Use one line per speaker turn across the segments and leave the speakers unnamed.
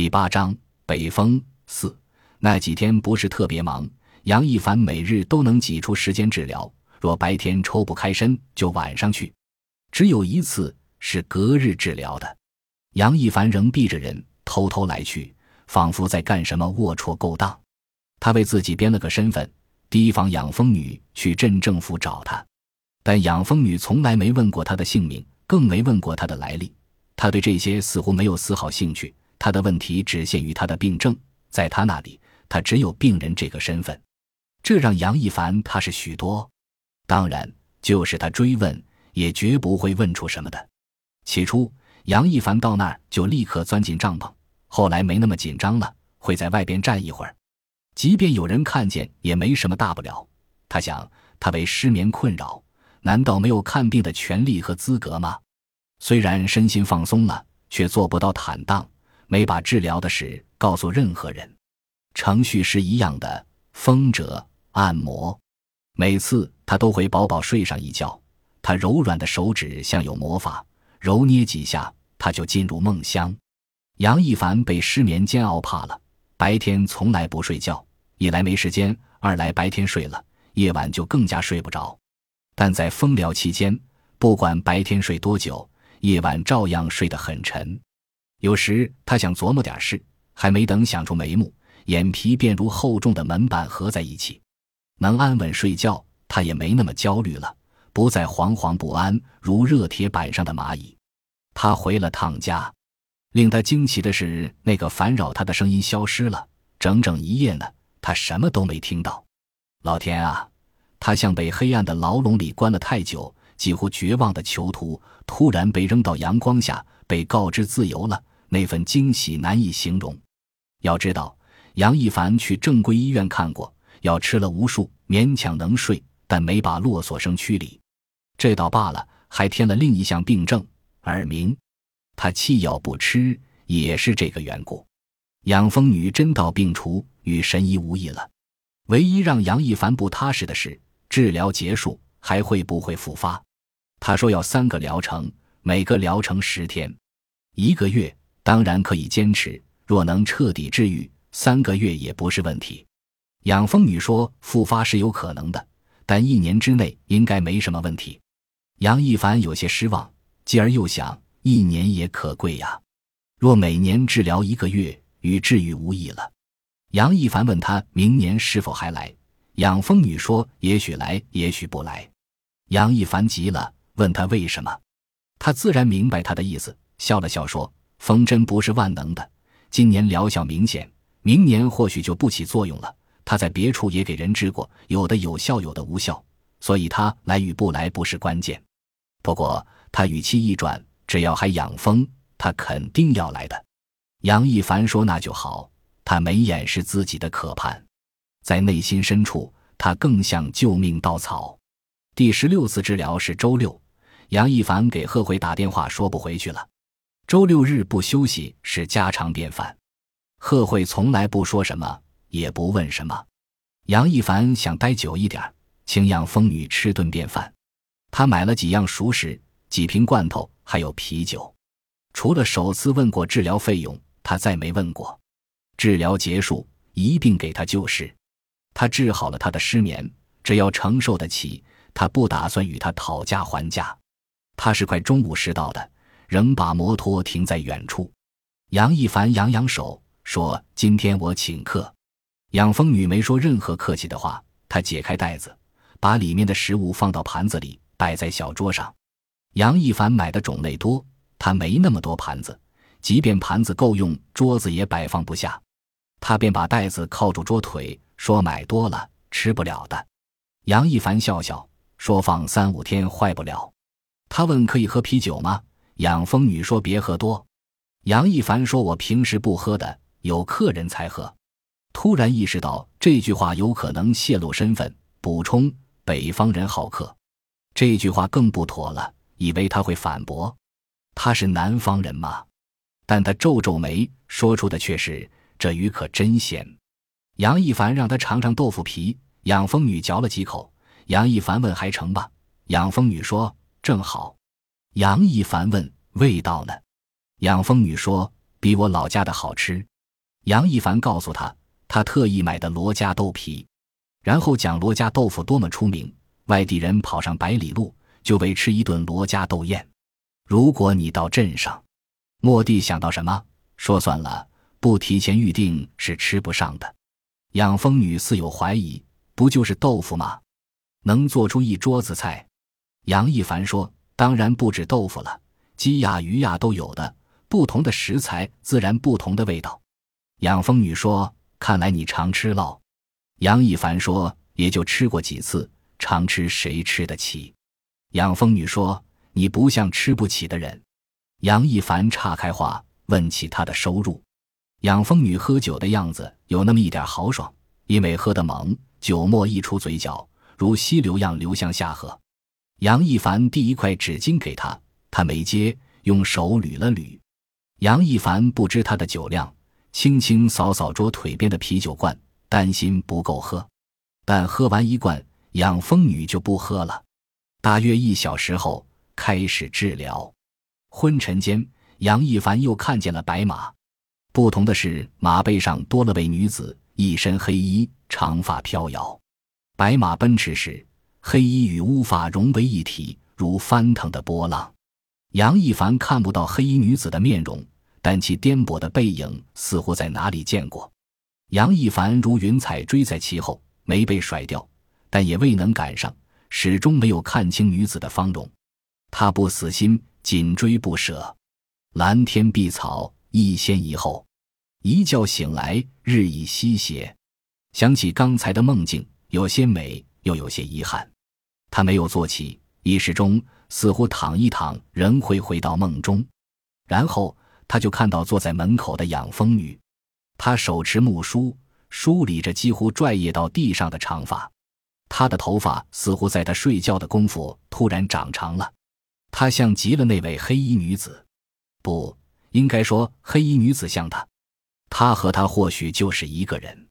第八章北风四。那几天不是特别忙，杨一凡每日都能挤出时间治疗。若白天抽不开身，就晚上去。只有一次是隔日治疗的，杨一凡仍避着人，偷偷来去，仿佛在干什么龌龊勾当。他为自己编了个身份，提防养蜂女去镇政府找他。但养蜂女从来没问过他的姓名，更没问过他的来历。他对这些似乎没有丝毫兴趣。他的问题只限于他的病症，在他那里，他只有病人这个身份，这让杨一凡踏实许多。当然，就是他追问，也绝不会问出什么的。起初，杨一凡到那儿就立刻钻进帐篷，后来没那么紧张了，会在外边站一会儿。即便有人看见，也没什么大不了。他想，他为失眠困扰，难道没有看病的权利和资格吗？虽然身心放松了，却做不到坦荡。没把治疗的事告诉任何人，程序是一样的。风折、按摩，每次他都会饱饱睡上一觉。他柔软的手指像有魔法，揉捏几下，他就进入梦乡。杨一凡被失眠煎熬怕了，白天从来不睡觉，一来没时间，二来白天睡了，夜晚就更加睡不着。但在风疗期间，不管白天睡多久，夜晚照样睡得很沉。有时他想琢磨点事，还没等想出眉目，眼皮便如厚重的门板合在一起。能安稳睡觉，他也没那么焦虑了，不再惶惶不安，如热铁板上的蚂蚁。他回了趟家，令他惊奇的是，那个烦扰他的声音消失了。整整一夜呢，他什么都没听到。老天啊！他像被黑暗的牢笼里关了太久，几乎绝望的囚徒，突然被扔到阳光下，被告知自由了。那份惊喜难以形容。要知道，杨一凡去正规医院看过，药吃了无数，勉强能睡，但没把落锁声驱离。这倒罢了，还添了另一项病症——耳鸣。他弃药不吃，也是这个缘故。养蜂女真到病除，与神医无异了。唯一让杨一凡不踏实的是，治疗结束还会不会复发？他说要三个疗程，每个疗程十天，一个月。当然可以坚持，若能彻底治愈，三个月也不是问题。养蜂女说复发是有可能的，但一年之内应该没什么问题。杨一凡有些失望，继而又想，一年也可贵呀。若每年治疗一个月，与治愈无异了。杨一凡问他明年是否还来，养蜂女说也许来，也许不来。杨一凡急了，问他为什么。他自然明白他的意思，笑了笑说。风针不是万能的，今年疗效明显，明年或许就不起作用了。他在别处也给人治过，有的有效，有的无效，所以他来与不来不是关键。不过他语气一转，只要还养蜂，他肯定要来的。杨一凡说：“那就好。”他没掩饰自己的渴盼，在内心深处，他更像救命稻草。第十六次治疗是周六，杨一凡给贺慧打电话说不回去了。周六日不休息是家常便饭，贺慧从来不说什么，也不问什么。杨一凡想待久一点，请养蜂女吃顿便饭。他买了几样熟食，几瓶罐头，还有啤酒。除了首次问过治疗费用，他再没问过。治疗结束，一并给他救市。他治好了他的失眠，只要承受得起，他不打算与他讨价还价。他是快中午时到的。仍把摩托停在远处，杨一凡扬扬手说：“今天我请客。”养蜂女没说任何客气的话，她解开袋子，把里面的食物放到盘子里，摆在小桌上。杨一凡买的种类多，他没那么多盘子，即便盘子够用，桌子也摆放不下。他便把袋子靠住桌腿，说：“买多了吃不了的。”杨一凡笑笑说：“放三五天坏不了。”他问：“可以喝啤酒吗？”养蜂女说：“别喝多。”杨一凡说：“我平时不喝的，有客人才喝。”突然意识到这句话有可能泄露身份，补充：“北方人好客。”这句话更不妥了，以为他会反驳：“他是南方人吗？”但他皱皱眉，说出的却是：“这鱼可真鲜。”杨一凡让他尝尝豆腐皮，养蜂女嚼了几口。杨一凡问：“还成吧？”养蜂女说：“正好。”杨一凡问：“味道呢？”养蜂女说：“比我老家的好吃。”杨一凡告诉他，他特意买的罗家豆皮，然后讲罗家豆腐多么出名，外地人跑上百里路就为吃一顿罗家豆宴。如果你到镇上，莫蒂想到什么，说算了，不提前预定是吃不上的。养蜂女似有怀疑，不就是豆腐吗？能做出一桌子菜？杨一凡说：“当然不止豆腐了，鸡呀、鱼呀都有的，不同的食材自然不同的味道。”养蜂女说：“看来你常吃喽。”杨一凡说：“也就吃过几次，常吃谁吃得起？”养蜂女说：“你不像吃不起的人。”杨一凡岔开话，问起他的收入。养蜂女喝酒的样子有那么一点豪爽，因为喝得猛，酒沫溢出嘴角，如溪流样流向下颌。杨一凡递一块纸巾给他，他没接，用手捋了捋。杨一凡不知他的酒量。轻轻扫扫桌腿边的啤酒罐，担心不够喝。但喝完一罐，养蜂女就不喝了。大约一小时后，开始治疗。昏沉间，杨一凡又看见了白马。不同的是，马背上多了位女子，一身黑衣，长发飘摇。白马奔驰时，黑衣与乌发融为一体，如翻腾的波浪。杨一凡看不到黑衣女子的面容。但其颠簸的背影似乎在哪里见过，杨一凡如云彩追在其后，没被甩掉，但也未能赶上，始终没有看清女子的芳容。他不死心，紧追不舍。蓝天碧草，一先一后。一觉醒来，日已西斜。想起刚才的梦境，有些美，又有些遗憾。他没有坐起，意识中似乎躺一躺，仍会回到梦中，然后。他就看到坐在门口的养蜂女，她手持木梳，梳理着几乎拽曳到地上的长发。她的头发似乎在她睡觉的功夫突然长长了。她像极了那位黑衣女子，不应该说黑衣女子像她。她和她或许就是一个人。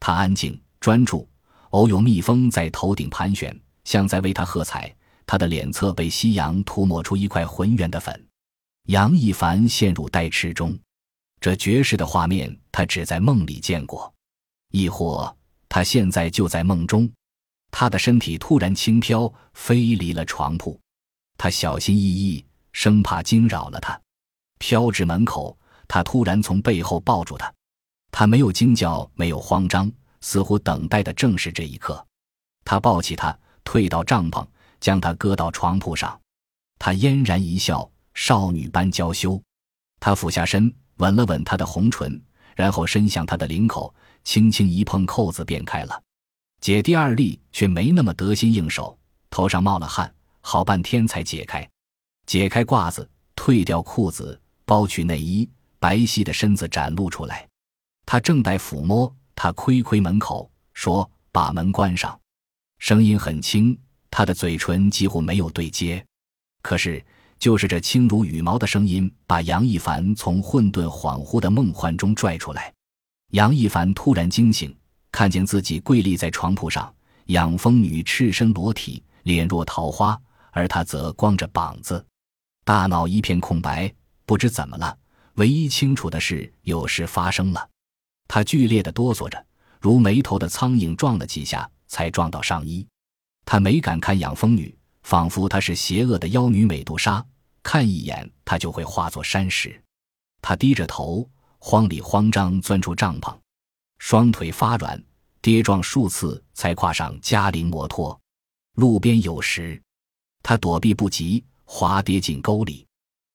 她安静专注，偶有蜜蜂在头顶盘旋，像在为他喝彩。他的脸侧被夕阳涂抹出一块浑圆的粉。杨一凡陷入呆痴中，这绝世的画面他只在梦里见过，亦或他现在就在梦中。他的身体突然轻飘，飞离了床铺。他小心翼翼，生怕惊扰了他，飘至门口。他突然从背后抱住他，他没有惊叫，没有慌张，似乎等待的正是这一刻。他抱起他，退到帐篷，将他搁到床铺上。他嫣然一笑。少女般娇羞，他俯下身吻了吻她的红唇，然后伸向她的领口，轻轻一碰，扣子便开了。解第二粒却没那么得心应手，头上冒了汗，好半天才解开。解开褂子，褪掉裤子，剥去内衣，白皙的身子展露出来。他正待抚摸，他窥窥门口，说：“把门关上。”声音很轻，他的嘴唇几乎没有对接，可是。就是这轻如羽毛的声音，把杨一凡从混沌恍惚的梦幻中拽出来。杨一凡突然惊醒，看见自己跪立在床铺上，养蜂女赤身裸体，脸若桃花，而他则光着膀子，大脑一片空白，不知怎么了。唯一清楚的是，有事发生了。他剧烈的哆嗦着，如没头的苍蝇撞了几下，才撞到上衣。他没敢看养蜂女。仿佛她是邪恶的妖女美杜莎，看一眼她就会化作山石。他低着头，慌里慌张钻出帐篷，双腿发软，跌撞数次才跨上嘉陵摩托。路边有石，他躲避不及，滑跌进沟里。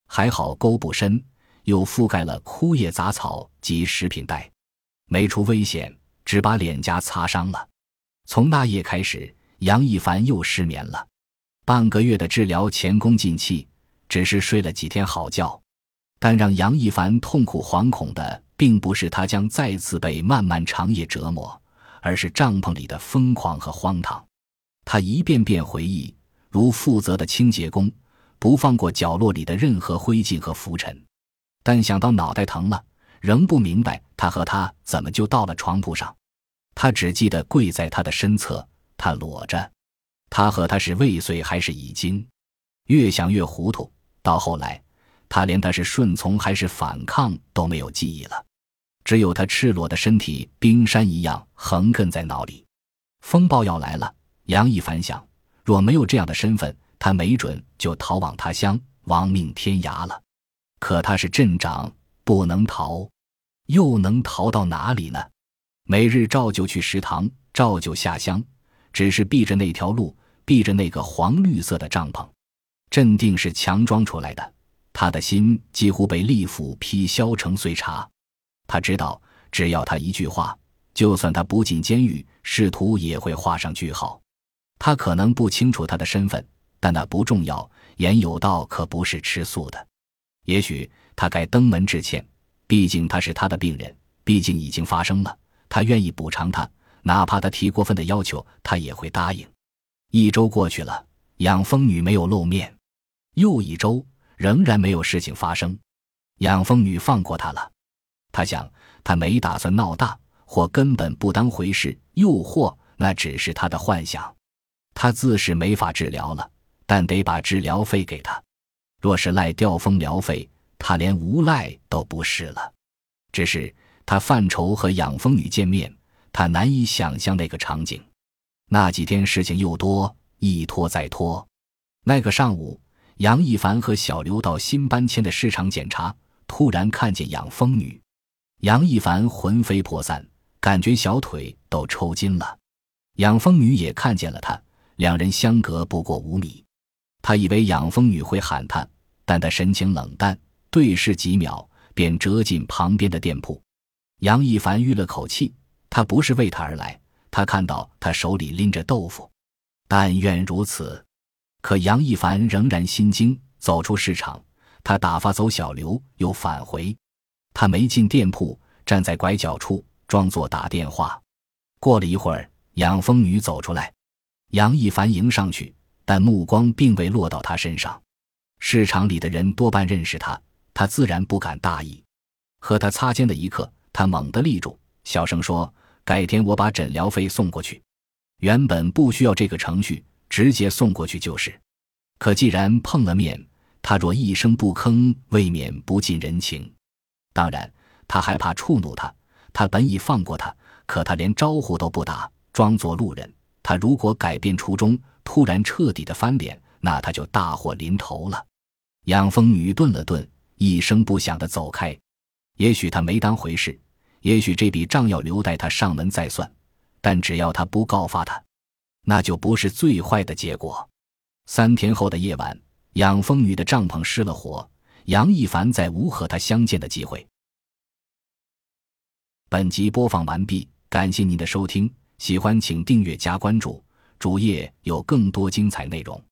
还好沟不深，又覆盖了枯叶杂草及食品袋，没出危险，只把脸颊擦伤了。从那夜开始，杨一凡又失眠了。半个月的治疗前功尽弃，只是睡了几天好觉。但让杨一凡痛苦惶恐的，并不是他将再次被漫漫长夜折磨，而是帐篷里的疯狂和荒唐。他一遍遍回忆，如负责的清洁工，不放过角落里的任何灰烬和浮尘。但想到脑袋疼了，仍不明白他和他怎么就到了床铺上。他只记得跪在他的身侧，他裸着。他和他是未遂还是已经？越想越糊涂。到后来，他连他是顺从还是反抗都没有记忆了。只有他赤裸的身体，冰山一样横亘在脑里。风暴要来了，杨一凡想，若没有这样的身份，他没准就逃往他乡，亡命天涯了。可他是镇长，不能逃，又能逃到哪里呢？每日照旧去食堂，照旧下乡，只是避着那条路，避着那个黄绿色的帐篷。镇定是强装出来的，他的心几乎被利斧劈削成碎渣。他知道，只要他一句话，就算他不进监狱，仕途也会画上句号。他可能不清楚他的身份，但那不重要。严有道可不是吃素的。也许他该登门致歉，毕竟他是他的病人，毕竟已经发生了。他愿意补偿他，哪怕他提过分的要求，他也会答应。一周过去了，养蜂女没有露面。又一周，仍然没有事情发生。养蜂女放过他了。他想，他没打算闹大，或根本不当回事，又或那只是他的幻想。他自是没法治疗了，但得把治疗费给他。若是赖吊蜂疗费，他连无赖都不是了。只是他犯愁和养蜂女见面，他难以想象那个场景。那几天事情又多，一拖再拖。那个上午，杨一凡和小刘到新搬迁的市场检查，突然看见养蜂女。杨一凡魂飞魄散，感觉小腿都抽筋了。养蜂女也看见了他，两人相隔不过五米。他以为养蜂女会喊他，但他神情冷淡，对视几秒便折进旁边的店铺。杨一凡吁了口气，他不是为他而来。他看到他手里拎着豆腐，但愿如此。可杨一凡仍然心惊，走出市场，他打发走小刘，又返回。他没进店铺，站在拐角处，装作打电话。过了一会儿，养蜂女走出来，杨一凡迎上去，但目光并未落到他身上。市场里的人多半认识他，他自然不敢大意。和他擦肩的一刻，他猛地立住，小声说：“改天我把诊疗费送过去。原本不需要这个程序，直接送过去就是。可既然碰了面，他若一声不吭，未免不近人情。”当然，他害怕触怒他。他本已放过他，可他连招呼都不打，装作路人。他如果改变初衷，突然彻底的翻脸，那他就大祸临头了。养蜂女顿了顿，一声不响的走开。也许他没当回事，也许这笔账要留待他上门再算。但只要他不告发他，那就不是最坏的结果。三天后的夜晚，养蜂女的帐篷失了火。杨一凡再无和他相见的机会。本集播放完毕，感谢您的收听，喜欢请订阅加关注，主页有更多精彩内容。